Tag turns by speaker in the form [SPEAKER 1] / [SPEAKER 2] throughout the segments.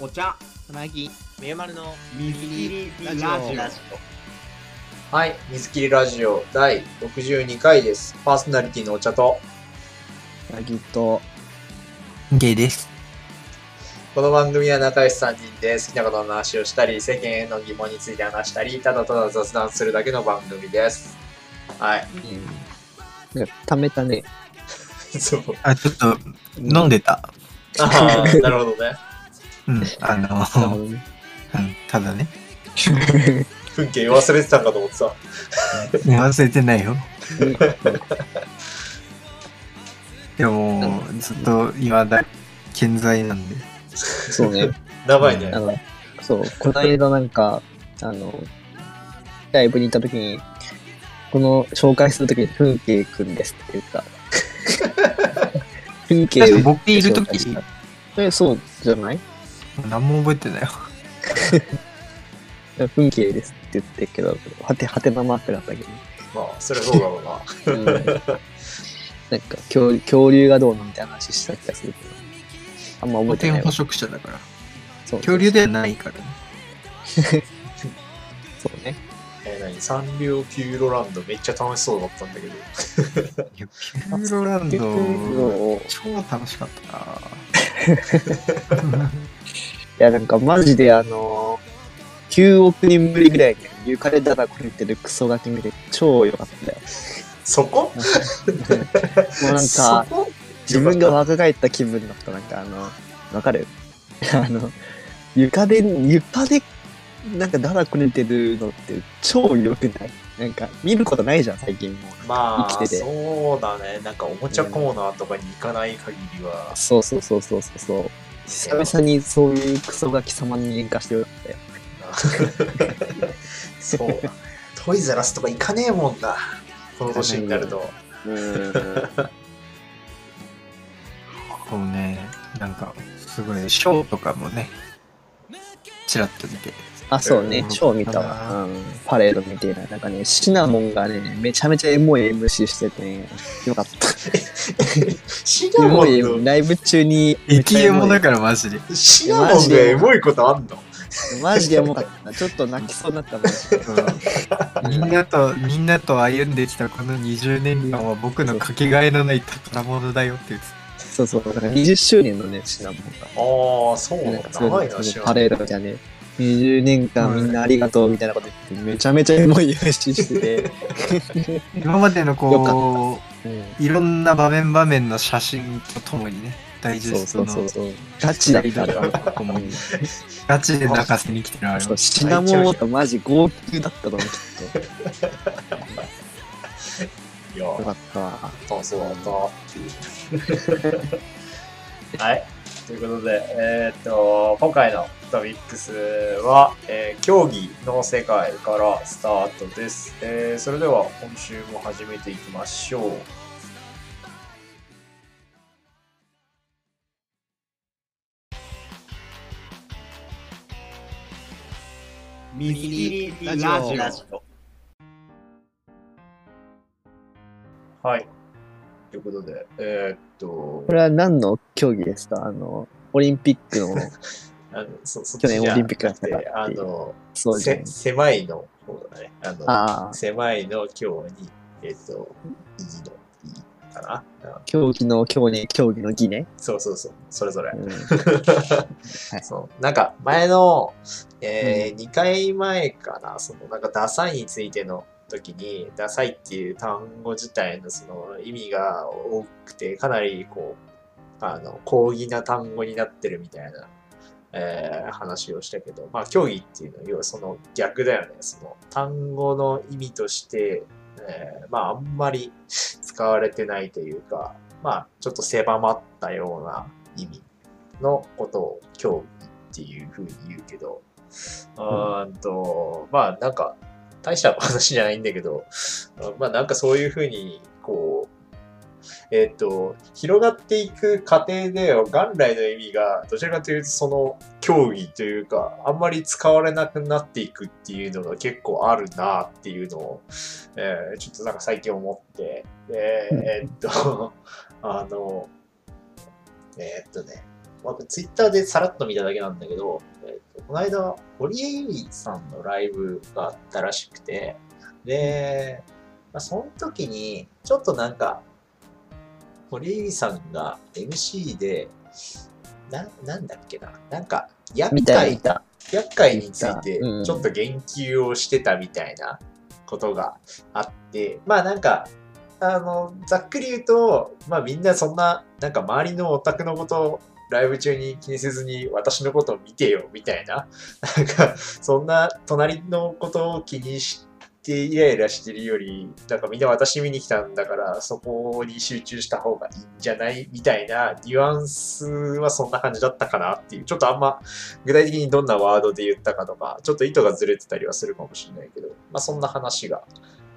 [SPEAKER 1] お茶
[SPEAKER 2] つなぎ
[SPEAKER 3] みゆまるの
[SPEAKER 1] 水切りラジオ
[SPEAKER 4] はい、水切りラジオ第62回です。パーソナリティのお茶と、
[SPEAKER 2] つなぎと
[SPEAKER 5] ゲイです。
[SPEAKER 4] この番組は仲良し3人で好きなことの話をしたり、世間への疑問について話したり、ただただ雑談するだけの番組です。はい。
[SPEAKER 2] なんか溜めたね
[SPEAKER 4] そう。
[SPEAKER 5] あ、ちょっと飲んでた。
[SPEAKER 4] ああ、なるほどね。
[SPEAKER 5] うん、あの、
[SPEAKER 2] ね。
[SPEAKER 5] うん。ただね、
[SPEAKER 4] 風景忘れてたんかと思ってた。
[SPEAKER 5] 忘れてないよ。でも、ずっと今だ、健在なんで。
[SPEAKER 2] そうね。
[SPEAKER 4] 長いね。
[SPEAKER 2] あ。のそう。この間なんかあのライブに行った時にこの紹介する時に風景くんですって言った。風景
[SPEAKER 5] なんか僕いる時
[SPEAKER 2] 紹介した。えそうじゃない？
[SPEAKER 5] 何も覚えてないよ。
[SPEAKER 2] 風景ですって言ってるけどはてはてなマークだったけど
[SPEAKER 4] まあ、それはそうだろうな。
[SPEAKER 2] うんなんか恐恐竜がどうのみたいな話した気がするけど、あんま覚
[SPEAKER 5] 古
[SPEAKER 2] えてない
[SPEAKER 5] 捕。食者だから。
[SPEAKER 2] そう
[SPEAKER 5] 恐竜ではないからね。
[SPEAKER 2] そうね。
[SPEAKER 4] えー、何？サンリオピューロランドめっちゃ楽しそうだったんだけど。
[SPEAKER 5] いやピューロラン
[SPEAKER 2] 結
[SPEAKER 5] ド、
[SPEAKER 2] 構
[SPEAKER 5] 超楽しかったな
[SPEAKER 2] いや、なんかマジであの9億人ぶりぐらいに床でだだこねてるクソガキ見て超良かったよ。
[SPEAKER 4] そこ？
[SPEAKER 2] もうなん
[SPEAKER 4] そ
[SPEAKER 2] か、
[SPEAKER 4] こ？
[SPEAKER 2] 自分が若返った気分だった。なんかあの、わかる？あの、床で、床で、なんかだだこねてるのって超良くない？なんか見ることないじゃん、最近もう。
[SPEAKER 4] まあ、
[SPEAKER 2] 生きてて
[SPEAKER 4] そうだね。なんかおもちゃコーナーとかに行かない限りは、
[SPEAKER 2] そうそうそうそうそう。久々にそういうクソガキ様に喧嘩してよかったよ。
[SPEAKER 4] そう。トイザラスとか行かねえもんな。この年になると。
[SPEAKER 2] うん。
[SPEAKER 5] そうね、なんか、すごい、ショーとかもね、ちらっと見て。
[SPEAKER 2] あ、そうね
[SPEAKER 5] う、ん
[SPEAKER 2] ショー見たわ。うん。パレード見てなんかね、シナモンがね、めちゃめちゃエモい MC しててね、よかった。
[SPEAKER 4] シナモ
[SPEAKER 2] エモい、
[SPEAKER 4] ン
[SPEAKER 2] ライブ中に。
[SPEAKER 5] 激エモだ
[SPEAKER 2] か
[SPEAKER 5] からマジで。
[SPEAKER 4] の、シナモンがエモいことあんの？
[SPEAKER 2] マジでエモかった。ちょっと泣きそうになったもん。
[SPEAKER 5] みんなと、みんなと歩んできたこの20年間は僕のかけがえのない宝物だよって言って
[SPEAKER 2] そうそう、だから20周年のね、シナモンが。
[SPEAKER 4] ああ、そうなんだ。長いな、知ら
[SPEAKER 2] パレードじゃね、20年間みんなありがとうみたいなこと言って、めちゃめちゃエモい MC してて。
[SPEAKER 5] た。今までの
[SPEAKER 2] よ
[SPEAKER 5] こ
[SPEAKER 2] うん
[SPEAKER 5] う、いろんな場面場面の写真とともにね、大事
[SPEAKER 2] そう
[SPEAKER 5] です
[SPEAKER 2] そうそうそう。ガチだったよ。
[SPEAKER 5] ともに ガチで泣かせに来てるあれ
[SPEAKER 2] そうシナモンウォーターマジ号泣だったと思う、きっ
[SPEAKER 4] いや
[SPEAKER 2] と。よかった
[SPEAKER 4] そうなんだ。はい。ということで、えーっと、今回のトピックスは、えー競技の世界からスタートです。えーそれでは今週も始めていきましょう。
[SPEAKER 1] 水切りラジオ
[SPEAKER 3] ラジオ。
[SPEAKER 4] はい。ということで、えーっと
[SPEAKER 2] こ、れは何の競技ですか？あの、オリンピックの、
[SPEAKER 4] あのそそっ
[SPEAKER 2] 去年オリンピックだったから
[SPEAKER 4] あの、
[SPEAKER 2] そう
[SPEAKER 4] せ。狭いの方だね。あの、
[SPEAKER 2] ああ、
[SPEAKER 4] 狭いの今日に、えーっと、いいの、いいかな？うん
[SPEAKER 2] 競技の競技、競技の技ね。
[SPEAKER 4] そうそうそう、それぞれ。
[SPEAKER 2] うん、
[SPEAKER 4] そうなんか前の、えー2回前かな、そのなんかダサいについての時に、ダサいっていう単語自体のその意味が多くて、かなりこう、あの、高義な単語になってるみたいな、えー話をしたけど、まあ競技っていうのは要はその逆だよね。その単語の意味として、えーまああんまり使われてないというか、まあちょっと狭まったような意味のことを競技っていうふうに言うけど、うんと、まあなんか大した話じゃないんだけど、まあなんかそういうふうに、こう、えっ、と、広がっていく過程で元来の意味が、どちらかというとその競技というか、あんまり使われなくなっていくっていうのが結構あるなっていうのを、えーちょっとなんか最近思って、で、えっと、あの、えーっとね、ツイッターでさらっと見ただけなんだけど、えっとこの間、堀江由衣さんのライブがあったらしくて、で、まあ、その時に、ちょっとなんか、堀江さんが MC で、な、なんだっけな、なんか、厄介。厄介について
[SPEAKER 2] うん。
[SPEAKER 4] ちょっと言及をしてたみたいなことがあって、まあなんか、あの、ざっくり言うと、まあみんなそんな、なんか周りのオタクのことをライブ中に気にせずに私のことを見てよみたいな、なんかそんな隣のことを気にしてイライラしてるより、なんかみんな私見に来たんだからそこに集中した方がいいんじゃないみたいなニュアンスはそんな感じだったかなっていう、ちょっとあんま具体的にどんなワードで言ったかとか、ちょっと意図がずれてたりはするかもしれないけど、まあそんな話が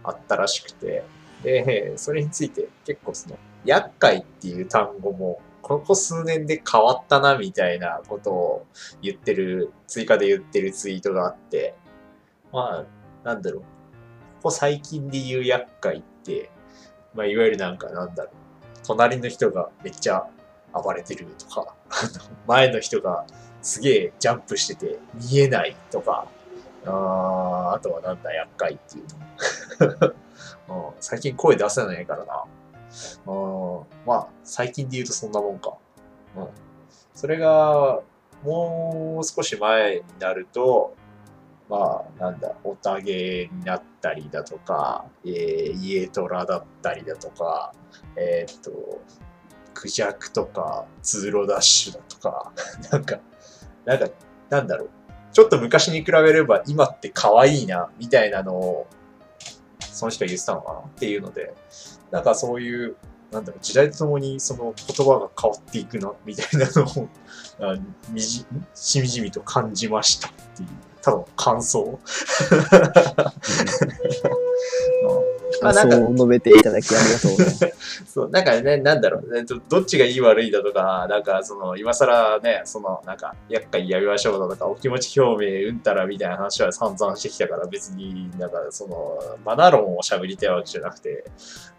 [SPEAKER 4] あったらしくて、で、それについて結構その、厄介っていう単語も、ここ数年で変わったなみたいなことを言ってる、追加で言ってるツイートがあって、まあ、なんだろう。ここ最近で言う厄介って、まあいわゆるなんかなんだろう。隣の人がめっちゃ暴れてるとか、前の人がすげえジャンプしてて見えないとか、ああとはなんだ、厄介っていうの。最近声出せないからな。うんまあ、最近で言うとそんなもんか。うん、それが、もう少し前になると、まあ、なんだ、オタゲになったりだとか、えー、イエトラだったりだとか、えーっと、クジャクとか、通路ダッシュだとか、なんか、なんか、なんだろう。ちょっと昔に比べれば今って可愛いな、みたいなのを、その人が言ってたのかなっていうので、なんかそういう、なんだろう、時代とともにその言葉が変わっていくな、みたいなのを、あみじ、しみじみと感じましたっていう、ただの感想。まあなんか
[SPEAKER 2] そう述べていただきありがとうございます。
[SPEAKER 4] そう、なんかね、なんだろうね、どどっちがいい悪いだとか、なんかその、今更ね、その、なんか、厄介やめましょうだとか、お気持ち表明うんたらみたいな話は散々してきたから、別になんかその、マナー論を喋りたいわけじゃなくて、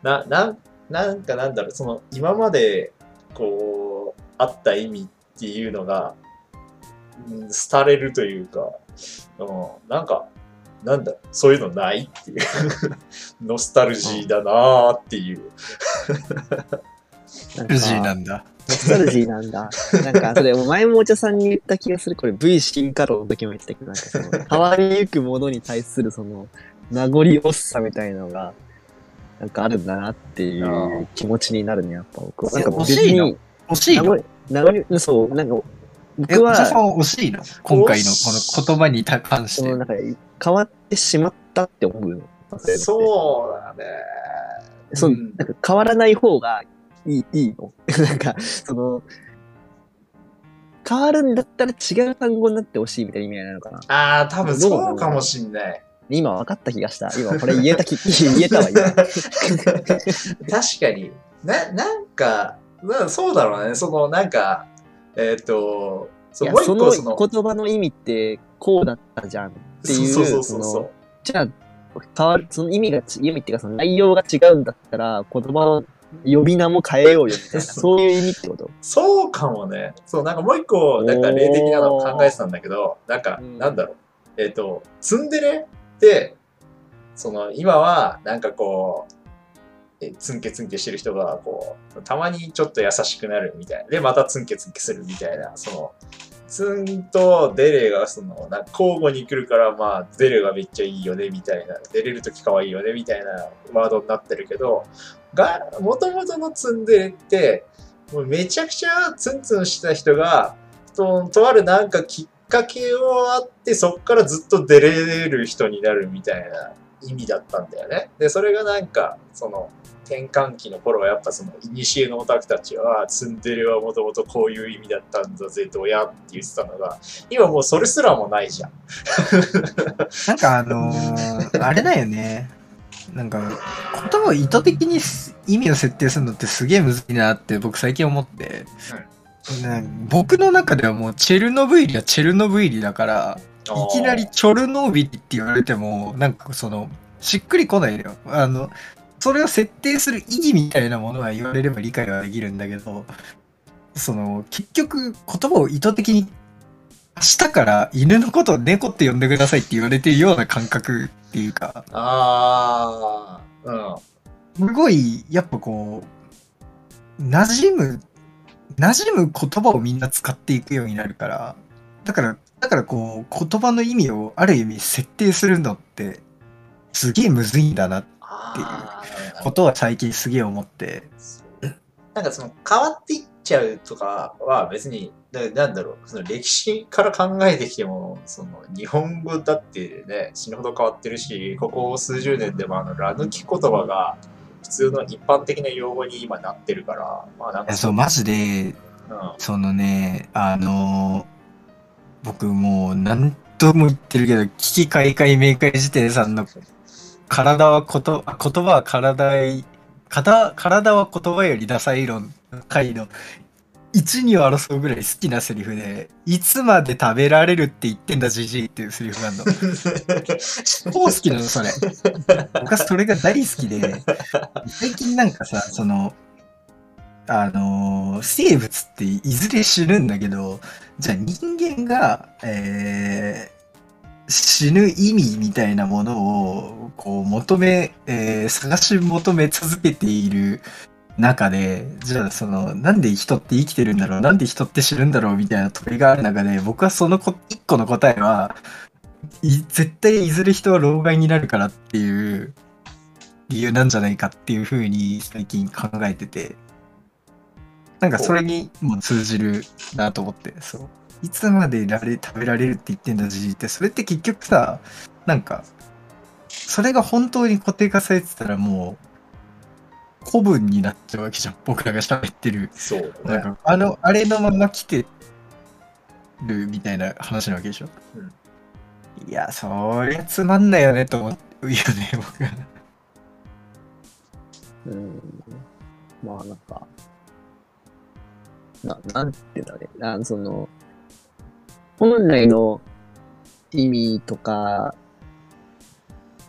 [SPEAKER 4] な、なん、なんかなんだろう、その、今まで、こう、あった意味っていうのが、うん、廃れるというか、うん、なんか、なんだ、そういうのないっていう。ノスタルジーだなーっていう。
[SPEAKER 2] なんか
[SPEAKER 5] ルジーなんだ。
[SPEAKER 2] ノスタルジーなんだ。なんか、それ、前もお茶さんに言った気がする。これ V 進化論の時も言ってたけど、なんかその、変わりゆくものに対するその、名残惜しさみたいなのが、なんかあるんだなっていう気持ちになるね、やっぱ僕は。なんか
[SPEAKER 5] 惜しいの？惜しいの？
[SPEAKER 2] 名残、名残、そう、なんか、
[SPEAKER 5] え、
[SPEAKER 2] 僕は、
[SPEAKER 5] さんは惜しいの今回のこの言葉に関して。
[SPEAKER 2] なんか、変わってしまったって思うの。
[SPEAKER 4] そうだね。
[SPEAKER 2] そう、
[SPEAKER 4] うん
[SPEAKER 2] なんか変わらない方がいい、いいの なんか、その、変わるんだったら違う単語になってほしいみたいな意味合いなのかな。
[SPEAKER 4] ああ、多分そうかもしんない。
[SPEAKER 2] 今分かった気がした。今これ言えた気、言えたわ、今。
[SPEAKER 4] 確かに。な、なんか、なそうだろうね。その、なんか、えっ、と、そもう一
[SPEAKER 2] いうやそ
[SPEAKER 4] の、
[SPEAKER 2] の言葉の意味ってこうだったじゃんっていう、
[SPEAKER 4] そうそうそ
[SPEAKER 2] そう
[SPEAKER 4] そう
[SPEAKER 2] の、じゃあ、変わる、その意味がち、意味っていうかその内容が違うんだったら、言葉の呼び名も変えようよみたいな、そういう意味ってこと？
[SPEAKER 4] そうかもね。そう、なんかもう一個、なんか霊的なのを考えてたんだけど、なんか、
[SPEAKER 2] うん
[SPEAKER 4] なんだろう。えっ、と、ツンデレって、その、今は、なんかこう、えツンケツンケしてる人が、こう、たまにちょっと優しくなるみたいな。で、またツンケツンケするみたいな、その、ツンとデレが、その、な交互に来るから、まあ、デレがめっちゃいいよね、みたいな。出れるとき可愛いよね、みたいなワードになってるけど、が、元々のツンデレって、もうめちゃくちゃツンツンした人が、と、とあるなんかきっかけをあって、そっからずっと出れる人になるみたいな意味だったんだよね。で、それがなんか、その、転換期の頃はやっぱその、古のオタクたちは、ツンデレはもともとこういう意味だったんだぜ、どやって言ってたのが、今もうそれすらもないじゃん。
[SPEAKER 5] なんかあのー あれだよね。なんか、言葉を意図的に意味を設定するのってすげえ難しいなって僕最近思って、なんか僕の中ではもうチェルノブイリはチェルノブイリだから、いきなりチョルノービリって言われても、なんかその、しっくりこないのよ。あの、それを設定する意義みたいなものは言われれば理解はできるんだけど、その、結局言葉を意図的に、明日から犬のことを猫って呼んでくださいって言われてるような感覚っていうか、
[SPEAKER 4] ああ、うん。
[SPEAKER 5] すごい、やっぱこう、馴染む、馴染む言葉をみんな使っていくようになるから、だから、だからこう、言葉の意味をある意味設定するのって、すげえむずいんだなって
[SPEAKER 4] ああ、
[SPEAKER 5] ことは最近すげえ思って、
[SPEAKER 4] なんかその変わっていっちゃうとかは別に、ななんだろう、その歴史から考えてきても、その日本語だってね、死ぬほど変わってるし、ここ数十年でもあの、ラ抜き言葉が普通の一般的な用語に今なってるから、まあなんか
[SPEAKER 5] そう、マジで、
[SPEAKER 4] うん、
[SPEAKER 5] そのね、あの僕もう何度も言ってるけど、危機開会明快辞典さんの体はこと、あ言葉は体い、体体は言葉よりダサい論の回の一二を争うぐらい好きなセリフで、いつまで食べられるって言ってんだじじいっていうセリフがあるの。超好きなの、それ。僕はそれが大好きで、最近なんかさ、その、あのー生物っていずれ死ぬんだけど、じゃあ人間が、えー死ぬ意味みたいなものを、こう、求め、えー探し求め続けている中で、じゃあその、なんで人って生きてるんだろうなんで人って死ぬんだろうみたいな問いがある中で、僕はそのこ一個の答えは、絶対いずれ人は老害になるからっていう理由なんじゃないかっていうふうに最近考えてて、なんかそれにも通じるなと思って、そう。いつまでられ食べられるって言ってんだじじいって、それって結局さ、なんか、それが本当に固定化されてたらもう、古文になっちゃうわけじゃん。僕らが喋ってる。
[SPEAKER 4] そうだね。
[SPEAKER 5] なんか、あの、あれのまま来てるみたいな話なわけでしょ？いや、そりゃつまんないよねと思うよね、僕は。
[SPEAKER 2] うん。まあなんか、な、なんていうんだろうね。あその、本来の意味とか、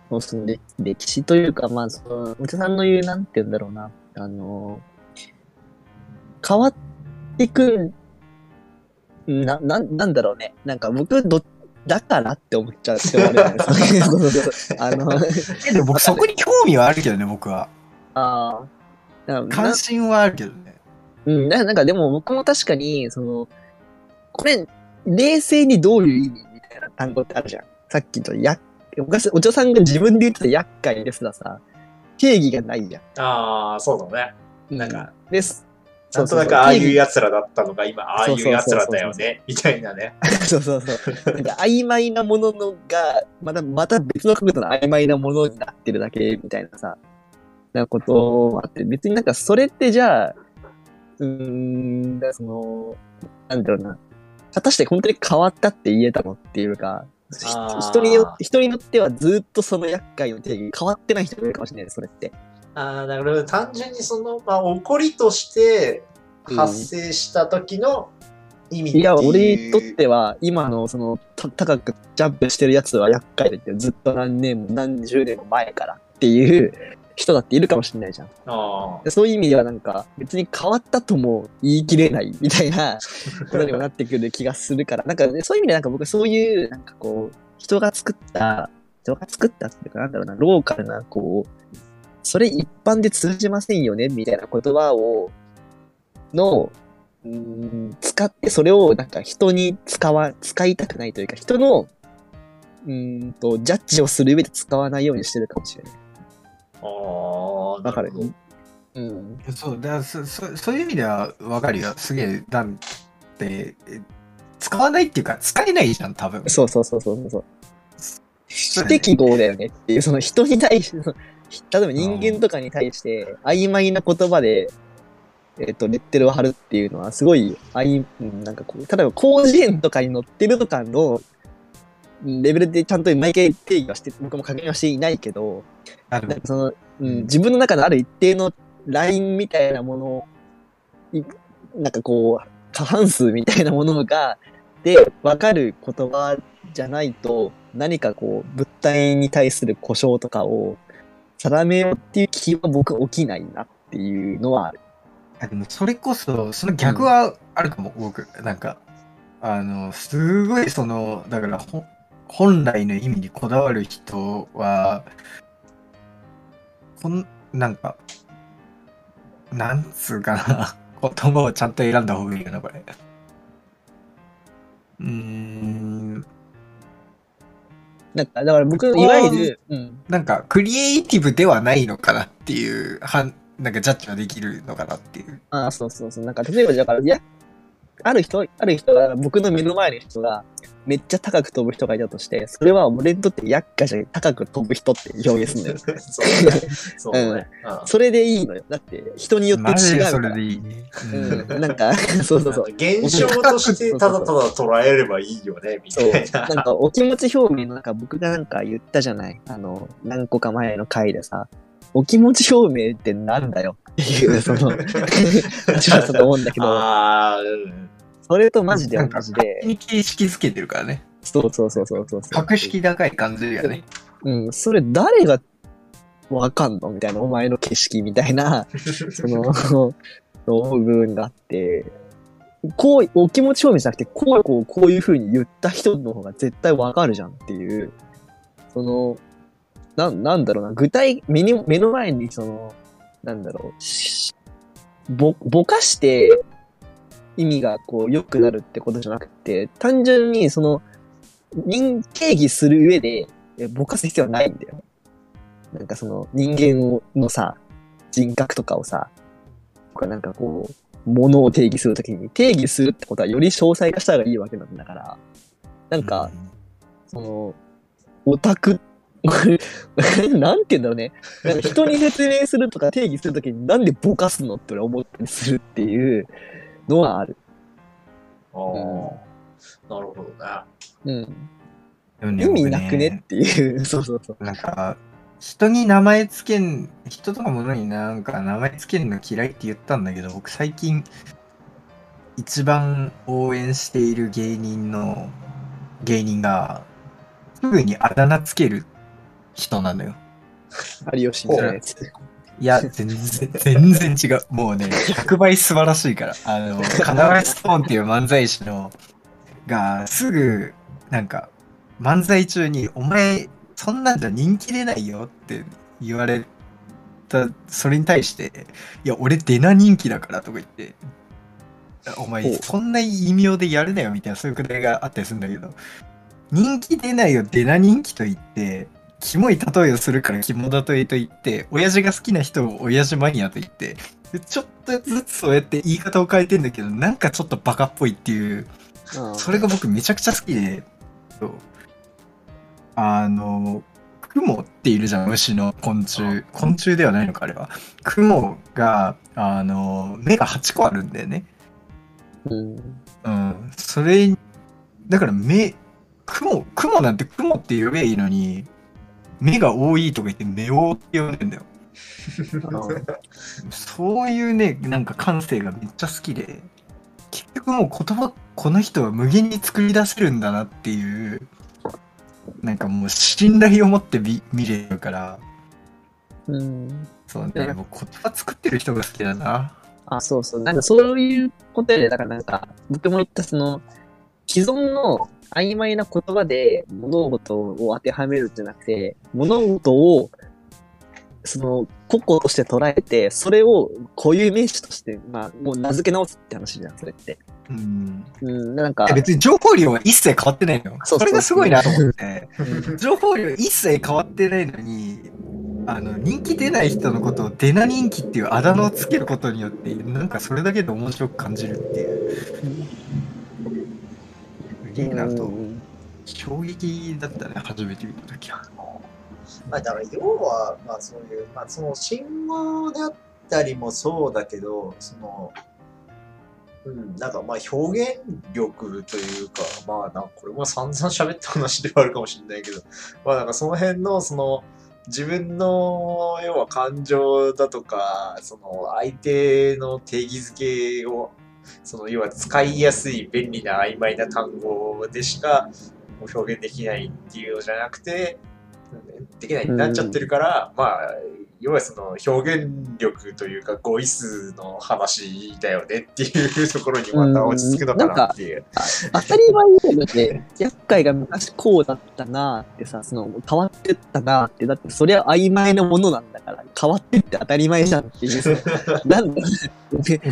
[SPEAKER 2] そのその歴歴史というか、まあ、その、お茶さんの言う、なんて言うんだろうな。あの、変わってくん、な、な、なんだろうね。なんか僕、ど、だからって思っちゃうって思う あの、
[SPEAKER 5] えでも僕そこに興味はあるけどね、僕は。
[SPEAKER 2] ああ。
[SPEAKER 5] 関心はあるけどね。
[SPEAKER 2] うん、ななんかでも僕も確かに、その、これ、冷静にどういう意味みたいな単語ってあるじゃん。さっきと、や、昔、お嬢さんが自分で言ってた厄介ですらさ、定義がないじゃん。
[SPEAKER 4] ああ、そうだね。なんか、
[SPEAKER 2] です。
[SPEAKER 4] なんとなくああいう奴らだったのが今、ああいう奴らだよね、みたいなね。
[SPEAKER 2] そうそうそう。なんか曖昧なもののが、また、また別の角度の曖昧なものになってるだけみたいなさ、なこともあって、別になんかそれってじゃあ、うーん、だからその、なんだろうな、果たして本当に変わったって言えたのっていうか、人によって、人によってはずっとその厄介の定義変わってない人もいるかもしれない、それって。
[SPEAKER 4] ああ、だから単純にその、まあ、起こりとして発生した時の意味っていう。
[SPEAKER 2] いや、俺にとっては、今のその、た高くジャンプしてるやつは厄介だって、ずっと何年も何十年も前からっていう人だっているかもしれないじゃん。
[SPEAKER 4] あ
[SPEAKER 2] でそういう意味ではなんか、別に変わったとも言い切れないみたいな ことにもなってくる気がするから、なんか、ね、そういう意味でなんか僕そういう、なんかこう、人が作った、人が作ったっていうか、なんだろうな、ローカルな、こう、それ一般で通じませんよね、みたいな言葉を、の、うーん使って、それをなんか人に使わ、使いたくないというか、人の、うーんと、ジャッジをする上で使わないようにしてるかもしれない。
[SPEAKER 4] あ。ああ、
[SPEAKER 2] だからうん。
[SPEAKER 5] そう、だからそそそういう意味ではわかるよ。すげえ、だって、え使わないっていうか、使えないじゃん、多分。
[SPEAKER 2] そうそうそうそうそう。
[SPEAKER 5] そう
[SPEAKER 2] 非適合だよねっていう、その人に対して、例えば人間とかに対して、曖昧な言葉で、えっ、と、レッテルを貼るっていうのは、すごい、あい、うんなんかこう、例えば、広辞苑とかに載ってるとかの、うんレベルでちゃんと毎回定義はして、僕も確認はしていないけど、なんかその、うん、自分の中のある一定のラインみたいなものなんかこう、過半数みたいなものが、で、わかる言葉じゃないと、何かこう、物体に対する故障とかを定めようっていう気は僕起きないなっていうのはある。
[SPEAKER 5] あでもそれこそ、その逆はあるかも、僕。なんか、あの、すごいその、だからほ、本来の意味にこだわる人は、こん、なんか、なんつうかな、言葉をちゃんと選んだ方がいいかな、これ。うーん、
[SPEAKER 2] なんか、だから僕、いわゆる、うん。
[SPEAKER 5] なんか、クリエイティブではないのかなっていう、はんなんかジャッジはできるのかなっていう。
[SPEAKER 2] ああ、そうそうそう。なんか、例えば、だから、いや、ある人、ある人が、僕の目の前の人が、めっちゃ高く飛ぶ人がいたとして、それは俺にとって厄介じゃない、高く飛ぶ人って表現するんだよ。
[SPEAKER 4] そ
[SPEAKER 2] れでいいのよ。だって、人によって違うから。
[SPEAKER 5] でそれでいいね。
[SPEAKER 2] うん、なんか、そうそうそう。
[SPEAKER 4] 現象としてただただ捉えればいいよね、みた
[SPEAKER 2] そう。
[SPEAKER 4] いな。
[SPEAKER 2] なんか、お気持ち表明の、なんか僕がなんか言ったじゃないあの、何個か前の回でさ、お気持ち表明ってなんだよっていう、その、話だったと思うんだけど、
[SPEAKER 4] あん。
[SPEAKER 2] それとマジで同じ
[SPEAKER 5] 勝
[SPEAKER 2] で
[SPEAKER 5] 手、に形式づけてるからね。
[SPEAKER 2] そうそうそうそうそうそう。
[SPEAKER 5] 格式高い感じがね。
[SPEAKER 2] うん、それ誰がわかんのみたいな、お前の景色みたいな、その、思う部分があって、こう、お気持ち表明じゃなくて、こう、こう、こういう風に言った人の方が絶対わかるじゃんっていう、その、なん、なんだろうな、具体、目に、目の前にその、なんだろう、しぼ、ぼかして意味がこう良くなるってことじゃなくて、単純にその、人、定義する上で、えぼかす必要はないんだよ。なんかその人間をのさ、人格とかをさ、とかなんかこう、ものを定義するときに、定義するってことはより詳細化した方がいいわけなんだから、なんか、その、オタク、なんて言うんだろうね。なんか人に説明するとか定義するときになんでぼかすのって俺思ったりするっていうのはある。
[SPEAKER 4] あーなるほどね。
[SPEAKER 2] うん。
[SPEAKER 5] ね
[SPEAKER 2] 意味なくねっていう。そうそうそう。
[SPEAKER 5] なんか、人に名前つけん、人とか物になんか名前つけるの嫌いって言ったんだけど、僕最近、一番応援している芸人の、芸人が、すぐにあだ名つける人なのよ。
[SPEAKER 2] 有吉みたいなやつ。
[SPEAKER 5] いや、全然、全然違う。もうね、100倍素晴らしいから。あの、カナワイストーンっていう漫才師の、が、すぐ、なんか、漫才中に、お前、そんなんじゃ人気出ないよって言われた、それに対して、いや、俺出な人気だからとか言って、お前そんな異名でやるなよみたいな、そういうくだりがあったりするんだけど、人気出ないよ、出な人気と言って、キモい例えをするからキモ例えと言って、親父が好きな人を親父マニアと言って、でちょっとずつそうやって言い方を変えてんだけど、なんかちょっとバカっぽいっていう、
[SPEAKER 2] うん
[SPEAKER 5] それが僕めちゃくちゃ好きで、あの、雲っているじゃん、虫の昆虫。昆虫ではないのか、あれは。雲が、あの、目が8個あるんだよね。
[SPEAKER 2] うん。
[SPEAKER 5] うん。それ、だから目、雲、雲なんて雲って呼べばいいのに、目が多いとか言って目王って呼んでんだよ。そういうね、なんか感性がめっちゃ好きで、結局もう言葉、この人は無限に作り出せるんだなっていう、なんかもう信頼を持って見見れるから、
[SPEAKER 2] うん。
[SPEAKER 5] そうね、
[SPEAKER 2] うん
[SPEAKER 5] もう言葉作ってる人が好きだな。
[SPEAKER 2] あ、そうそう。なんかそういうことで、だからなんか、僕も言ったその、既存の曖昧な言葉で物事を当てはめるんじゃなくて、物事を、その、個々として捉えて、それを固有名詞として、まあ、もう名付け直すって話じゃん、それって。
[SPEAKER 5] うん。
[SPEAKER 2] うん、なんか、
[SPEAKER 5] 別に情報量は一切変わってないの？よ。
[SPEAKER 2] そうそ
[SPEAKER 5] れがすごいなと思って。
[SPEAKER 2] うん
[SPEAKER 5] 情報量一切変わってないのに、あの、人気出ない人のことを出な人気っていうあだ名をつけることによって、なんかそれだけで面白く感じるっていう。すげえなと
[SPEAKER 2] う。ん
[SPEAKER 5] 衝撃だったね、初めて見たときは。
[SPEAKER 4] まあ、だから要は、まあそういう、まあその信号であったりもそうだけど、その、うん、なんかまあ表現力というか、まあなんかこれも散々喋った話ではあるかもしれないけど、まあなんかその辺のその自分の要は感情だとか、その相手の定義づけを、その要は使いやすい便利な曖昧な単語でしか表現できないっていうのじゃなくて、できないになっちゃってるから、まあ、要はその表現力というか語彙数の話だよねっていうところにまた落ち着くのかなっていう。
[SPEAKER 2] 当たり前だよね。厄介が昔こうだったなってさ、その変わってったなって、だってそれは曖昧なものなんだから、変わってって当たり前じゃんっていうさ。なんだ、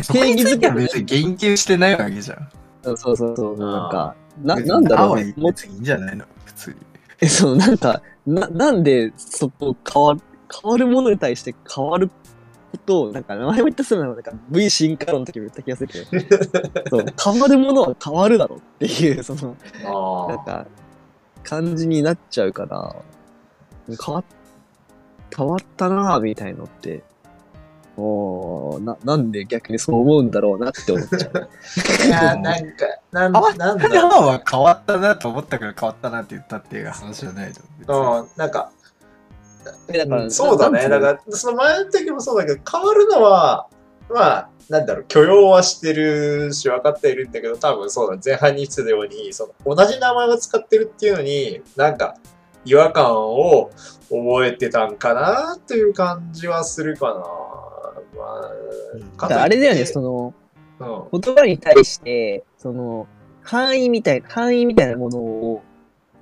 [SPEAKER 5] そこについては別に言及してないわけじゃん。
[SPEAKER 2] そうそうそうそう、なんか、な、なんだろう
[SPEAKER 5] 青
[SPEAKER 2] ね。もう
[SPEAKER 5] い別にいいんじゃないの？普通に。
[SPEAKER 2] え、そう、なんか、な、なんでそこ変わる、変わるものに対して変わることを、なんか、前も言ったそうなの、なんか V 進化論の時も言った気がするけど、そう、変わるものは変わるだろうっていう、その、
[SPEAKER 4] あ
[SPEAKER 2] なんか、感じになっちゃうから、変わっ、変わったなぁ、みたいのって、おーな、なんで逆にそう思うんだろうなって思っちゃう。
[SPEAKER 4] あ。いや、なんか、なん
[SPEAKER 5] 変わっ
[SPEAKER 4] なん
[SPEAKER 5] た
[SPEAKER 4] だ
[SPEAKER 5] なは変わったなと思ったから変わったなって言ったっていう話じゃないの。
[SPEAKER 4] うん、なんか、
[SPEAKER 2] えだから
[SPEAKER 4] そうだね。
[SPEAKER 2] なん
[SPEAKER 4] だから、その前の時もそうだけど、変わるのは、まあ、なんだろう、許容はしてるし、分かっているんだけど、多分そうだ、前半に言ってたように、その同じ名前を使ってるっていうのに、なんか、違和感を覚えてたんかなという感じはするかな。ま
[SPEAKER 5] うん
[SPEAKER 4] あ、
[SPEAKER 2] あれだよね、
[SPEAKER 4] そ
[SPEAKER 2] その、
[SPEAKER 4] うん、
[SPEAKER 2] 言葉に対して、その、範囲みたい、範囲みたいなものを、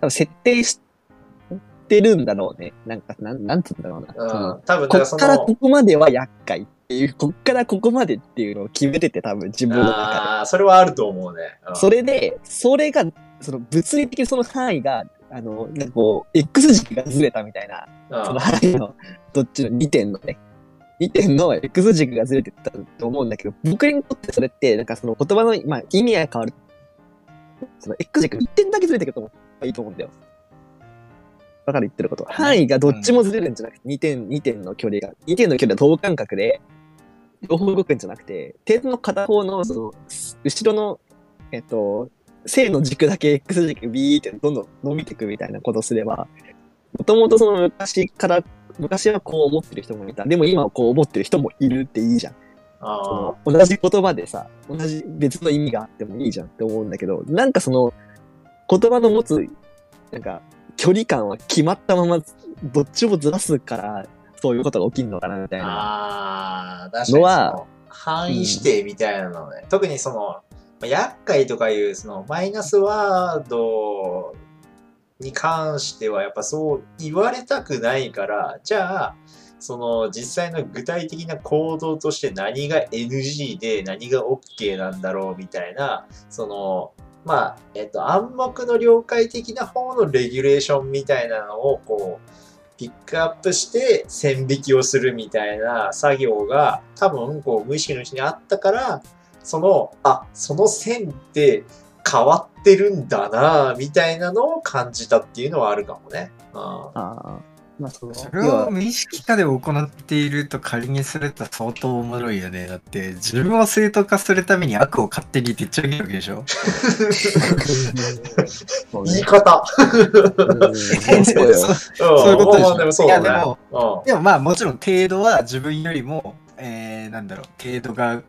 [SPEAKER 2] 多分設定してるんだろうね。なんか、なん、なんつうんだろうな。
[SPEAKER 4] うん、多分だ
[SPEAKER 2] こっからこ、こまでは厄介っていう、こっからここまでっていうのを決めてて、多分自分の中
[SPEAKER 4] ああ、それはあると思うね。うん
[SPEAKER 2] で。それで、それが、その物理的にその範囲が、あの、なんかこう、X 軸がずれたみたいな、その範囲の、どっちの2点のね、2点の X 軸がずれてたと思うんだけど、僕にとってそれって、なんかその言葉の、まあ、意味が変わる。その X 軸1点だけずれてると思ういいと思うんだよ。わかる言ってること。範囲がどっちもずれるんじゃなくて、2点、2点の距離が、2点の距離は等間隔で、両方動くんじゃなくて、点の片方の、その、後ろの、えっと、正の軸だけ X 軸ビーってどんどん伸びていくみたいなことすれば、もともとその昔から、昔はこう思ってる人もいた。でも今はこう思ってる人もいるっていいじゃん。
[SPEAKER 4] あ
[SPEAKER 2] 同じ言葉でさ、同じ別の意味があってもいいじゃんって思うんだけど、なんかその言葉の持つ、なんか距離感は決まったままどっちもずらすから、そういうことが起きるのかなみたいな。のは
[SPEAKER 4] の範囲指定みたいなのね、特にその、まあ厄介とかいうそのマイナスワードに関してはやっぱそう言われたくないから、じゃあ、その実際の具体的な行動として何が NG で何が OK なんだろうみたいな、その、まあ、えっと、暗黙の了解的な方のレギュレーションみたいなのをこう、ピックアップして線引きをするみたいな作業が多分こう無意識のうちにあったから、その、あ、その線って変わってるんだなみたいなのを感じたっていうのはあるかもね。あ
[SPEAKER 2] ああ。まあその、
[SPEAKER 5] それを無意識化で行っていると仮にすると相当おもろいよね。だって自分を正当化するために悪を勝手にでっち上げるわけでしょ？
[SPEAKER 4] 言い方。
[SPEAKER 2] うんそうよ。
[SPEAKER 5] そういうことでしょ？
[SPEAKER 4] まあでもそうだね。
[SPEAKER 5] いやでも
[SPEAKER 4] うん
[SPEAKER 5] でもまあもちろん程度は自分よりも、えー、なんだろう、程度が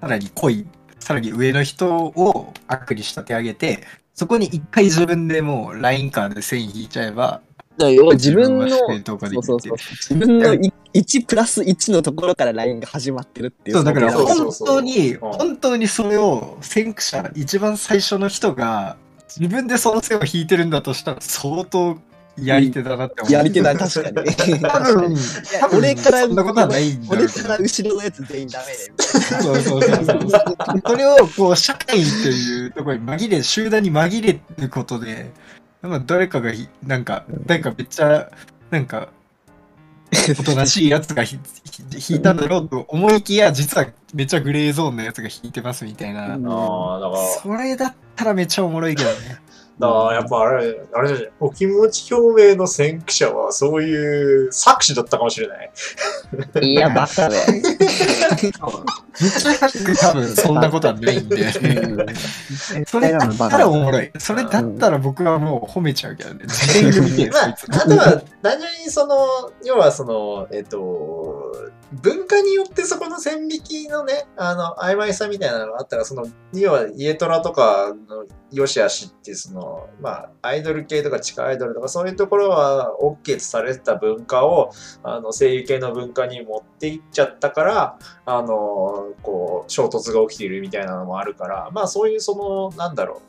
[SPEAKER 5] さらに濃い、さらに上の人を悪に仕立て上げて、そこに一回自分でもうラインカーで線引いちゃえば、
[SPEAKER 2] だ要は自分の、そうそうそう。自分のい1プラス1のところからラインが始まってるっていう。
[SPEAKER 5] そう、だから本当に、
[SPEAKER 4] うん
[SPEAKER 5] 本当にそれを先駆者、一番最初の人が自分でその線を引いてるんだとしたら相当やり手だなって思う。
[SPEAKER 2] やり手だ、確かに。
[SPEAKER 5] 多分、多分
[SPEAKER 2] 俺から
[SPEAKER 5] そんなことはないんだろ
[SPEAKER 2] 俺から後ろのやつ全員ダメだよ。
[SPEAKER 5] そうそうそうそれをこう社会っていうところに紛れ、集団に紛れることで、まあ誰かがひ、なんか、誰かめっちゃ、なんか、おとなしいやつがひひ引いたんだろうと思いきや、実はめっちゃグレーゾーンのやつが引いてますみたいな。
[SPEAKER 4] ああ、だから、
[SPEAKER 5] それだったらめっちゃおもろいけどね。
[SPEAKER 4] だからやっぱあれ、あれじゃない、お気持ち表明の先駆者はそういう作詞だったかもしれない。
[SPEAKER 2] いや、バカだ
[SPEAKER 5] 多分そんなことはないんで。それだったらおもろい。それだったら僕はもう褒めちゃうけどね。全員見てる、
[SPEAKER 4] まああとは、単純にその、要はその、えっと、文化によってそこの線引きのね、あの、曖昧さみたいなのがあったら、その、要は家トラとかの良し悪しっていう、その、まあ、アイドル系とか地下アイドルとかそういうところは OK とされてた文化を、あの、声優系の文化に持っていっちゃったから、あの、こう、衝突が起きているみたいなのもあるから、まあ、そういうその、なんだろ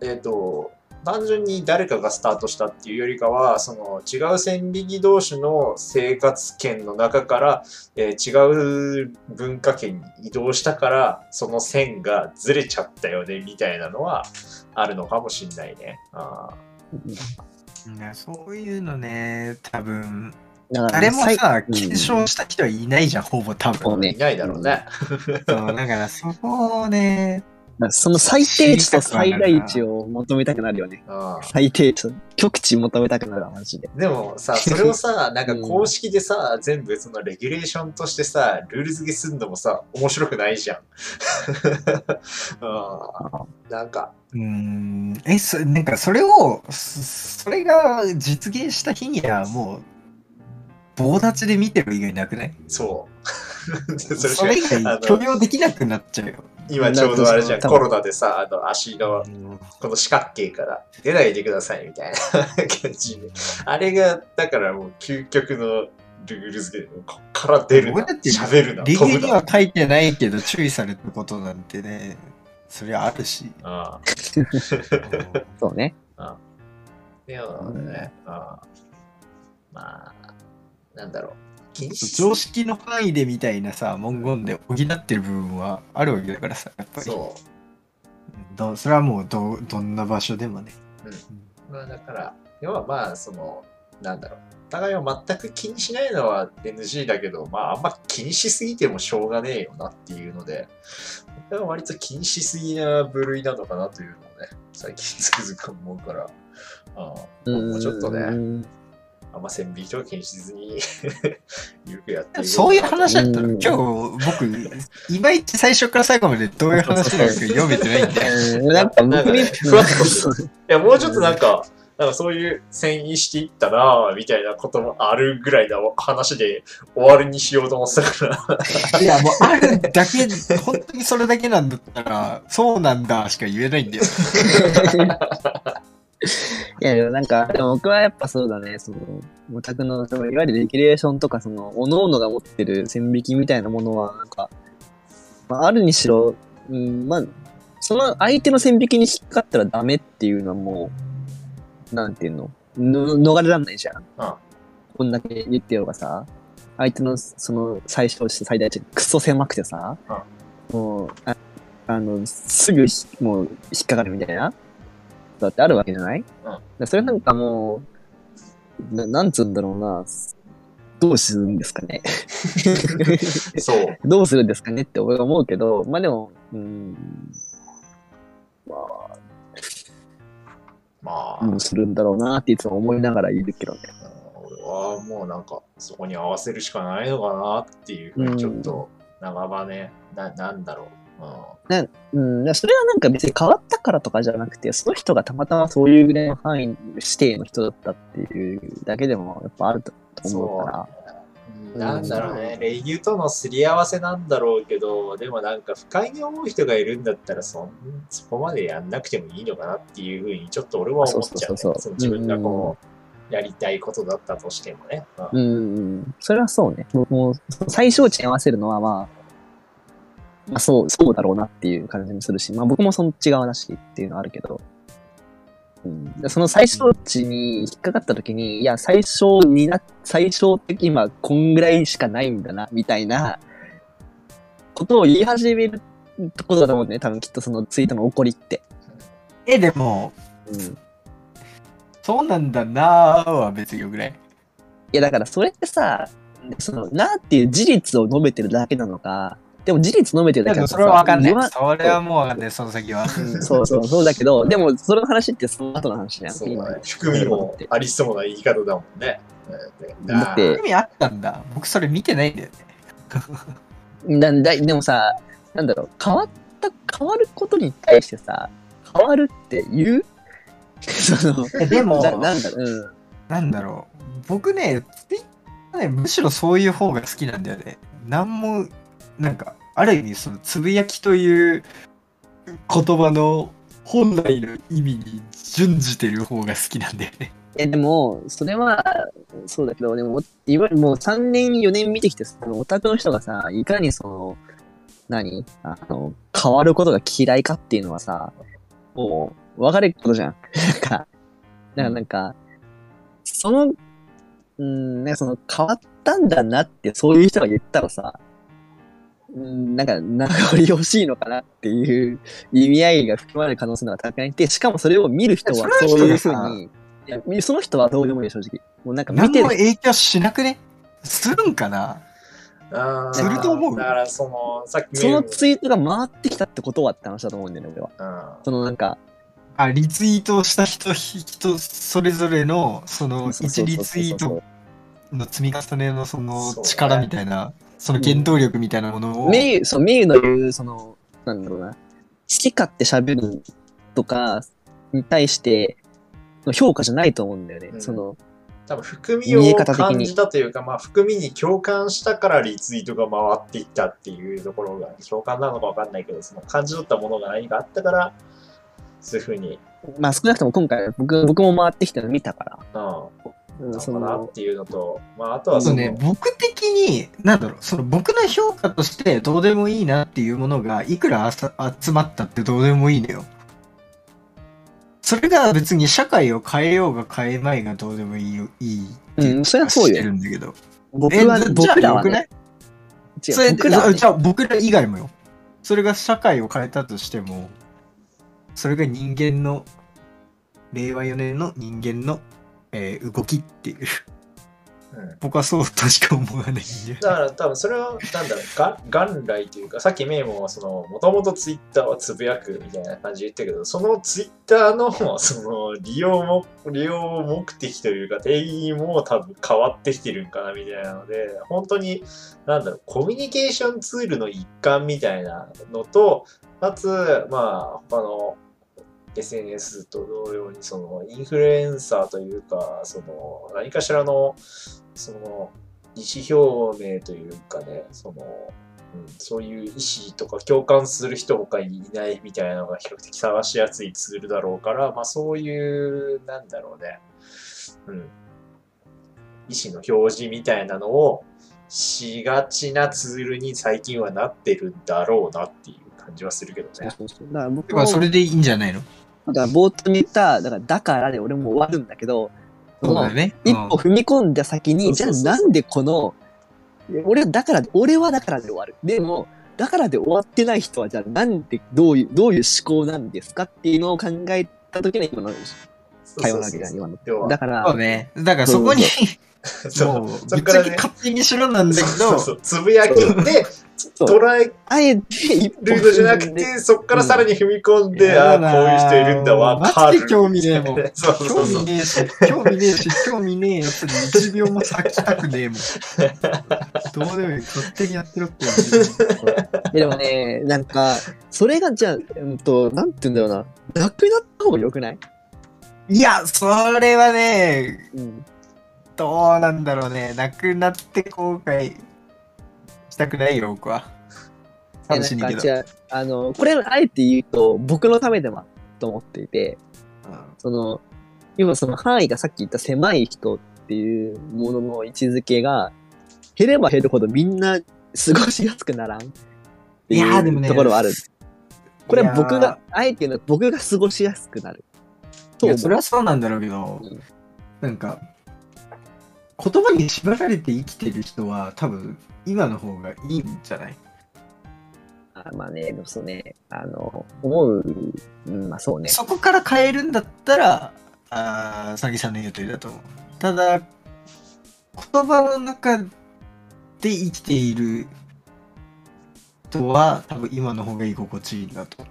[SPEAKER 4] う、えっ、と、単純に誰かがスタートしたっていうよりかは、その違う線引き同士の生活圏の中から、えー違う文化圏に移動したから、その線がずれちゃったよね、みたいなのはあるのかもしんないね。あ
[SPEAKER 5] ねそういうのね、多分、誰もさ、検証した人はいないじゃん、ほぼ多分。
[SPEAKER 2] ね
[SPEAKER 4] ーいないだろうね。
[SPEAKER 5] そう、だからそこをね、
[SPEAKER 2] その最低値と最大値を求めたくなるよね。
[SPEAKER 4] あ
[SPEAKER 2] 最低値と極値求めたくなるわマジで。
[SPEAKER 4] でもさ、それをさ、なんか公式でさ、全部そのレギュレーションとしてさ、ルール付けすんのもさ、面白くないじゃん。あ ーなんか、
[SPEAKER 5] うーん、え、そなんかそれを、そそれが実現した日にはもう、棒立ちで見てる以外なくない？
[SPEAKER 4] そう。そ
[SPEAKER 5] それ以外許容できなくなっちゃうよ。
[SPEAKER 4] 今ちょうどあれじゃん、コロナでさ、あの足のこの四角形から出ないでくださいみたいな感じで。あれが、だからもう究極のルール付けで、こっから出るな、喋るな、
[SPEAKER 5] 理由
[SPEAKER 4] 飛ぶな。
[SPEAKER 5] には書いてないけど注意されたことなんてね、それはあるし。
[SPEAKER 4] ああ
[SPEAKER 2] そうね。
[SPEAKER 4] でもね、ああまあ、なんだろう。
[SPEAKER 5] 常識の範囲でみたいなさ、文言で補ってる部分はあるわけだからさ、やっぱり。
[SPEAKER 4] そう。
[SPEAKER 5] どそれはもうどどんな場所でもね。
[SPEAKER 4] まあだから、要はまあ、その、なんだろう。お互いを全く気にしないのは NG だけど、まああんま気にしすぎてもしょうがねえよなっていうので、僕は割と気にしすぎな部類なのかなというのをね、最近つくづく思うから、ああもうちょっとね、
[SPEAKER 2] ね。
[SPEAKER 4] あんま線引きとか気にしずに、ゆくやって
[SPEAKER 5] そういう話だったら、
[SPEAKER 2] うん
[SPEAKER 5] 今日僕、いまいち最初から最後までどういう話なのか読めてないんだよ。
[SPEAKER 2] うんなんか僕に、
[SPEAKER 4] ふわっとすいや、もうちょっとなんか、なんかそういう遷移していったなぁ、みたいなこともあるぐらいの話で終わりにしようと思ってたから。
[SPEAKER 5] いや、もうあるだけ、本当にそれだけなんだったら、そうなんだしか言えないんだよ。
[SPEAKER 2] いや、でもなんか、でも僕はやっぱそうだね、その、オタクの、そのいわゆるレギュレーションとか、その、各々が持ってる線引きみたいなものは、なんか、まあ、あるにしろ、うん、まあ、その相手の線引きに引っかかったらダメっていうのはもう、なんていうの、の逃れらんないじゃん。
[SPEAKER 4] うん。
[SPEAKER 2] こんだけ言ってようがさ、相手のその最小値と最大値クソ狭くてさ、もう、ああの、すぐひもう引っかかるみたいな、だってあるわけじゃない、
[SPEAKER 4] うん。
[SPEAKER 2] でそれなんかもう、ななんつうんだろうな、どうするんですかね？
[SPEAKER 4] そう。
[SPEAKER 2] どうするんですかね？って俺は思うけど、まあでも、うん、ま
[SPEAKER 4] まあ、
[SPEAKER 2] あ、どうするんだろうなっていつも思いながらいるけどね。
[SPEAKER 4] 俺はもうなんか、そこに合わせるしかないのかなっていうふうにちょっと、長場ね、な、なんだろう。
[SPEAKER 2] うん、だからそれはなんか別に変わったからとかじゃなくて、その人がたまたまそういうぐらいの範囲指定の人だったっていうだけでもやっぱあると思うから。
[SPEAKER 4] うん、なんだろうね、レギュとのすり合わせなんだろうけど、でもなんか不快に思う人がいるんだったらそん、そこまでやんなくてもいいのかなっていうふうにちょっと俺は思っちゃう,、ね。
[SPEAKER 2] そうそうそうそう
[SPEAKER 4] の自分がこう、やりたいことだったとしてもね。うん
[SPEAKER 2] うん、うん、それはそうね。僕もその最小値に合わせるのはまあ、まあそう、そうだろうなっていう感じもするし、まあ僕もそっち側だしっていうのはあるけど、うん、でその最小値に引っかかった時に、いや、最小にな、最小的今こんぐらいしかないんだな、みたいなことを言い始めるところだと思うんね。多分きっとそのツイートの怒りって。
[SPEAKER 5] え、でも、
[SPEAKER 2] うん。
[SPEAKER 5] そうなんだなーは別によくない？
[SPEAKER 2] いや、だからそれってさ、その、なっていう事実を述べてるだけなのか、でも事実述べてるだけだ
[SPEAKER 5] それはわかんない。それはもうわかんない、その先は。
[SPEAKER 2] うんそうそう、そうだけど、でも、その話ってその後の話じゃん。
[SPEAKER 4] そうね。含みもありそうな言い方だもんね。うん
[SPEAKER 2] だって
[SPEAKER 5] 意味あったんだ。僕それ見てないんだよね。
[SPEAKER 2] だだでもさ、なんだろう、変わった、変わることに対してさ、変わるって言う？その、
[SPEAKER 5] えでも、
[SPEAKER 2] ななんだろう、うん。
[SPEAKER 5] なんだろう。僕ね、ツイッはね、むしろそういう方が好きなんだよね。なんも、なんか、ある意味、その、つぶやきという言葉の本来の意味に準じてる方が好きなんだよね。
[SPEAKER 2] え、でも、それは、そうだけど、でも、いわゆるもう3年、4年見てきて、そのオタクの人がさ、いかにその、何あの、変わることが嫌いかっていうのはさ、もう、分かることじゃん。なんか、だからなんか、その、うん、なんかその、変わったんだなって、そういう人が言ったらさ、なんか、名残惜しいのかなっていう意味合いが含まれる可能性の方が高いって、しかもそれを見る人は
[SPEAKER 5] そ
[SPEAKER 2] ういうふう
[SPEAKER 5] さ
[SPEAKER 2] に、い。やみその人はどうでもいい、正直。もうなんか見
[SPEAKER 5] 何
[SPEAKER 2] てる。
[SPEAKER 5] も影響しなくね？するんかな？すると思う？
[SPEAKER 4] だから、その、さっき
[SPEAKER 2] そのツイートが回ってきたってことはって話だと思うんだよね、俺は。
[SPEAKER 4] うん。
[SPEAKER 2] そのなんか、
[SPEAKER 5] あ、リツイートをした人、人それぞれの、その、一リツイートの積み重ねのその力みたいな、その原動力みたいなものを、
[SPEAKER 2] メイそう、メイの言う、その、なんだろうな、好き勝手喋るとかに対しての評価じゃないと思うんだよね。
[SPEAKER 4] うん。
[SPEAKER 2] その、
[SPEAKER 4] 多分含みを感じたというか、まあ、含みに共感したからリツイートが回っていったっていうところが、共感なのかわかんないけど、その感じ取ったものが何かあったから、そういうふうに、
[SPEAKER 2] まあ少なくとも今回僕、僕も回ってきたの見たから。
[SPEAKER 4] うん、
[SPEAKER 2] の
[SPEAKER 4] なっ、ていうのと、まあ、あとはその、
[SPEAKER 5] ね、僕的に、なんだろう、その僕の評価としてどうでもいいなっていうものが、いくらあさ集まったってどうでもいいのよ。それが別に社会を変えようが変えまいがどうでもいいよ、いいっていう
[SPEAKER 2] うんそれはそうよ
[SPEAKER 5] してるんだけど。
[SPEAKER 2] 僕は、
[SPEAKER 5] えじゃ
[SPEAKER 2] 僕らはね、違う
[SPEAKER 5] それ
[SPEAKER 2] 僕らは、ね
[SPEAKER 5] じゃあ僕ら以外もよ。それが社会を変えたとしても、それが人間の、令和4年の人間の、えー動きっていう。
[SPEAKER 4] うん
[SPEAKER 5] 僕はそうとしか思わないんで。
[SPEAKER 4] だから多分それは、なんだろう、が元来というか、さっきメイも、その、もともとツイッターはつぶやくみたいな感じで言ったけど、そのツイッターの、その、利用も、利用目的というか、定義も多分変わってきてるんかなみたいなので、本当に、なんだろう、コミュニケーションツールの一環みたいなのと、かつ、まあ、他の、SNS と同様に、その、インフルエンサーというか、その、何かしらの、その、意思表明というかね、その、うん、そういう意思とか共感する人他にいないみたいなのが比較的探しやすいツールだろうから、まあそういう、なんだろうね、うん、意思の表示みたいなのをしがちなツールに最近はなってるんだろうなっていう感じはするけどね。
[SPEAKER 2] そうそうそう。だから僕
[SPEAKER 5] だから
[SPEAKER 2] も
[SPEAKER 5] それでいいんじゃないの？
[SPEAKER 2] だから冒頭に言った、だから、だからで俺も終わるんだけど、
[SPEAKER 5] そうだよね。
[SPEAKER 2] 一歩踏み込んだ先に、じゃあなんでこの、俺はだから、俺はだからで終わる。でも、だからで終わってない人は、じゃあなんで、どういう、どういう思考なんですかっていうのを考えた時の今の会話なわけじゃん、今の。だから、
[SPEAKER 5] そうね。だからそこに、
[SPEAKER 4] そう。そっからね。
[SPEAKER 5] ぶっちゃけ勝手にしろなんだけど、
[SPEAKER 4] そうそうつぶやきで捉え
[SPEAKER 2] あえて
[SPEAKER 4] るのじゃなくて、そこからさらに踏み込んで、
[SPEAKER 5] うん。
[SPEAKER 4] ああ、こういう人いるんだわ、
[SPEAKER 5] マジで興味ねえもん。
[SPEAKER 4] そうそう
[SPEAKER 5] 興
[SPEAKER 4] そう。
[SPEAKER 5] 味ねえし、興味ねえし、興味ねえやつに1秒も咲きたくねえもん。どうでもいい。勝手にやってろって言われて
[SPEAKER 2] でもね、なんか、それがじゃあ、うんと、なんて言うんだろうな、なくなった方が良くない？
[SPEAKER 5] いや、それはね、
[SPEAKER 2] うん。
[SPEAKER 5] どうなんだろうね。なくなって後悔したくないよ、僕は。
[SPEAKER 2] え
[SPEAKER 5] 寂しいけ
[SPEAKER 2] あの、これあえて言うと、僕のためでもあると思っていて、その、今その範囲がさっき言った狭い人っていうものの位置づけが、減れば減るほどみんな過ごしやすくならんって
[SPEAKER 5] い
[SPEAKER 2] うところはある。これは僕が、あえて言うのは僕が過ごしやすくなる。
[SPEAKER 5] いや、それはそうなんだろうけど、
[SPEAKER 2] うん
[SPEAKER 5] なんか、言葉に縛られて生きてる人は多分今の方がいいんじゃない？
[SPEAKER 2] あまあね、でもそうね、あの、思う、うん、まあそうね。
[SPEAKER 5] そこから変えるんだったら、あーさぎさんの言う通りだと思う。ただ、言葉の中で生きている人は多分今の方が居心地いいんだと。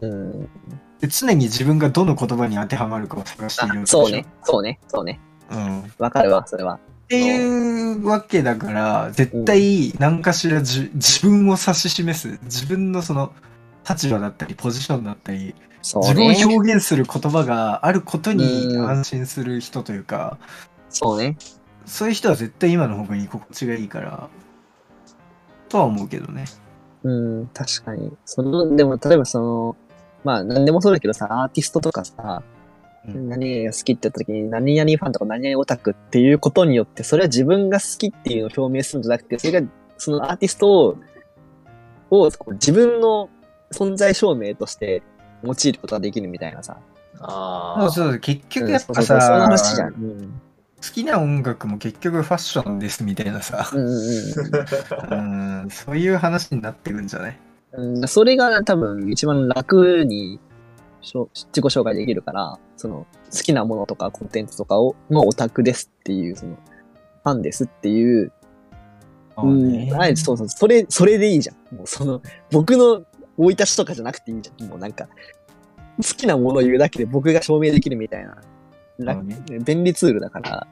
[SPEAKER 2] うん。
[SPEAKER 5] で常に自分がどの言葉に当てはまるかを探している
[SPEAKER 2] そうね、そうね、そうね。
[SPEAKER 5] うん。っ
[SPEAKER 2] わかるわ、それは。
[SPEAKER 5] ていうわけだから、絶対何かしらじ自分を指し示す、自分のその立場だったり、ポジションだったり、
[SPEAKER 2] そう
[SPEAKER 5] 自分を
[SPEAKER 2] ね。
[SPEAKER 5] 表現する言葉があることに
[SPEAKER 2] うん
[SPEAKER 5] 安心する人というか、
[SPEAKER 2] そうね。
[SPEAKER 5] そういう人は絶対今の方が居心地がいいから、とは思うけどね。
[SPEAKER 2] うん、確かに。その、でも、例えばその、まあ、なんでもそうだけどさ、アーティストとかさ、
[SPEAKER 5] うん
[SPEAKER 2] 何々が好きって言った時に、何々ファンとか何々オタクっていうことによって、それは自分が好きっていうのを表明するんじゃなくて、それが、そのアーティストを、をこう自分の存在証明として用いることができるみたいなさ。
[SPEAKER 4] ああ。
[SPEAKER 5] そうそう、結局やっぱ
[SPEAKER 2] うんそうそ。
[SPEAKER 5] 好きな音楽も結局ファッションですみたいなさ、
[SPEAKER 2] うん
[SPEAKER 5] そういう話になってくんじゃない？
[SPEAKER 2] うんうん。それが多分一番楽に自己紹介できるから、その好きなものとかコンテンツとかを、のオタクですっていう、その、ファンですっていう、うん、あえてそうそう、それ、それでいいじゃん。もうその、僕の生い立ちとかじゃなくていいじゃん。もうなんか、好きなものを言うだけで僕が証明できるみたいな、楽
[SPEAKER 5] そうね
[SPEAKER 2] 便利ツールだから、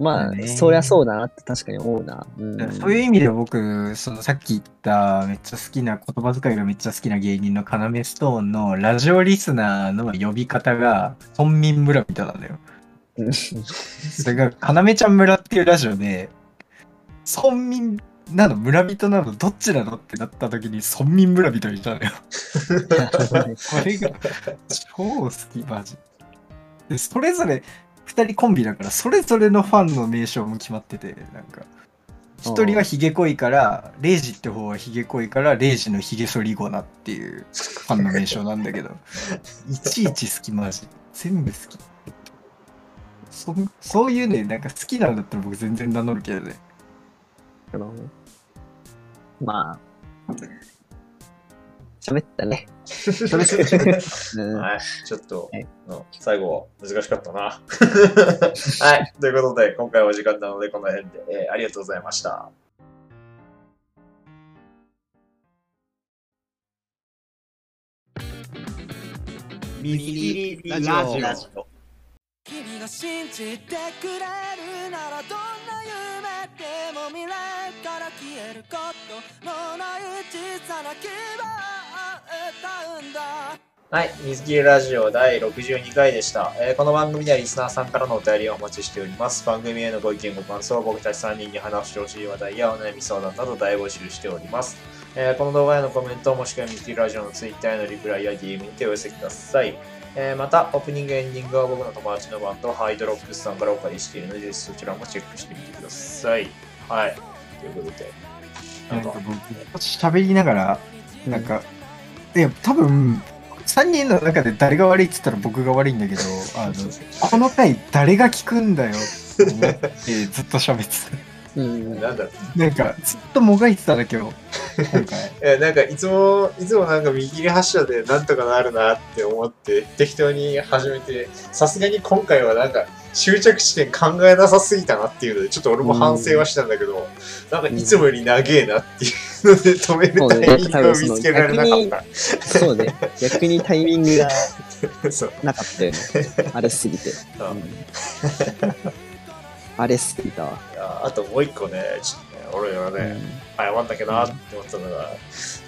[SPEAKER 2] まあ、
[SPEAKER 5] ね
[SPEAKER 2] そりゃそうだなって確かに思うな。うん、
[SPEAKER 5] そういう意味で僕、そのさっき言っためっちゃ好きな言葉遣いがめっちゃ好きな芸人の要ストーンのラジオリスナーの呼び方が村民村人なんだよ。
[SPEAKER 2] うん
[SPEAKER 5] それが要ちゃん村っていうラジオで村民なの村人なのどっちなのってなった時に村民村人にしたのよ。これが超好きマジ。でそれぞれ2人コンビだからそれぞれのファンの名称も決まっててなんか。一人はヒゲ濃いからレイジって方はヒゲ濃いからレイジのヒゲ剃りゴナっていうファンの名称なんだけど。いちいち好きマジ。全部好き。そそういうねなんか好きなんだったら僕全然名乗るけどね。
[SPEAKER 2] まあ、喋ったね。うん
[SPEAKER 4] はい、ちょっと、最後、難しかったな。はい、ということで、今回はお時間なので、この辺で、えーありがとうございました。
[SPEAKER 1] ミリラジオ。
[SPEAKER 3] 君が信じてくれるならどんな夢でも未来から消えることのない小さな希望
[SPEAKER 4] はい、水切りラジオ第62回でした、えーこの番組ではリスナーさんからのお便りをお待ちしております。番組へのご意見ご感想、僕たち3人に話してほしい話題やお悩み相談など大募集しております。えーこの動画へのコメントもしくは水切りラジオの Twitter へのリプライや DM にてお寄せください。えーまた、オープニング、エンディングは僕の友達のバンド、ハイドロックスさんからお借りしているので、ぜひそちらもチェックしてみてください。はい。ということで、な
[SPEAKER 5] んんか、僕喋りながらなんか、いや多分3人の中で誰が悪いって言ったら僕が悪いんだけどあのこの回誰が聞くんだよって思って ずっと喋って
[SPEAKER 2] うん。
[SPEAKER 4] なんだ
[SPEAKER 5] なんかずっともがいてただけど今回。
[SPEAKER 4] えなんかいつも、いつもなんか見切り発車でなんとかなるなって思って適当に始めて、さすがに今回はなんか終着地点考えなさすぎたなっていうので、ちょっと俺も反省はしたんだけど、なんかいつもより長えなっていうので止めるタイミングを見つけられなかっ
[SPEAKER 2] そうね。逆にタイミングが
[SPEAKER 4] た。そう。
[SPEAKER 2] なかったよね。あれすぎて。
[SPEAKER 4] あ
[SPEAKER 2] れすぎたわ。
[SPEAKER 4] あともう一個ね、ちょっとね、俺はね、謝んなきゃなって思ったのが、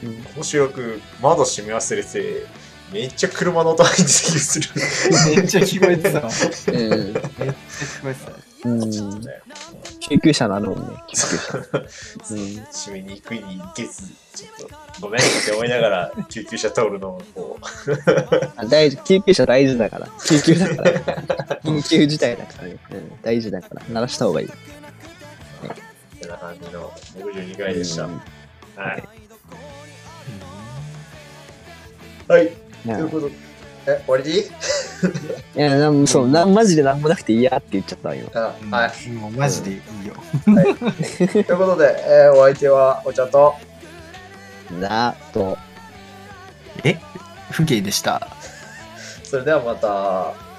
[SPEAKER 2] うん
[SPEAKER 4] この収録窓閉め忘れて、めっちゃ車の音入ってた気がする。
[SPEAKER 5] めっちゃ聞こえてたわ
[SPEAKER 2] うん。
[SPEAKER 5] めっちゃ聞こえてた
[SPEAKER 2] うん。
[SPEAKER 4] ね
[SPEAKER 2] 救急車なのもんね。救急車。うん。
[SPEAKER 4] 締めにくいに行けず、ちょっとごめんって思いながら救急車通るのをこう、
[SPEAKER 2] あ大事、救急車大事だから。救急だから。緊急事態だからね。うん。大事だから。鳴らした方がいい。
[SPEAKER 4] てな感じの62回でした。
[SPEAKER 2] うん
[SPEAKER 4] はい。はい。ということで、え、終わり？でいい
[SPEAKER 2] いや、なんそう、なんマジでなんもなくて嫌って言っちゃったわ今。
[SPEAKER 4] あ
[SPEAKER 5] うん。
[SPEAKER 4] はい。
[SPEAKER 5] もうマジでいいよ。
[SPEAKER 4] ということで、えーお相手はお茶と、
[SPEAKER 2] なと、
[SPEAKER 5] え？不景でした。
[SPEAKER 4] それではまた。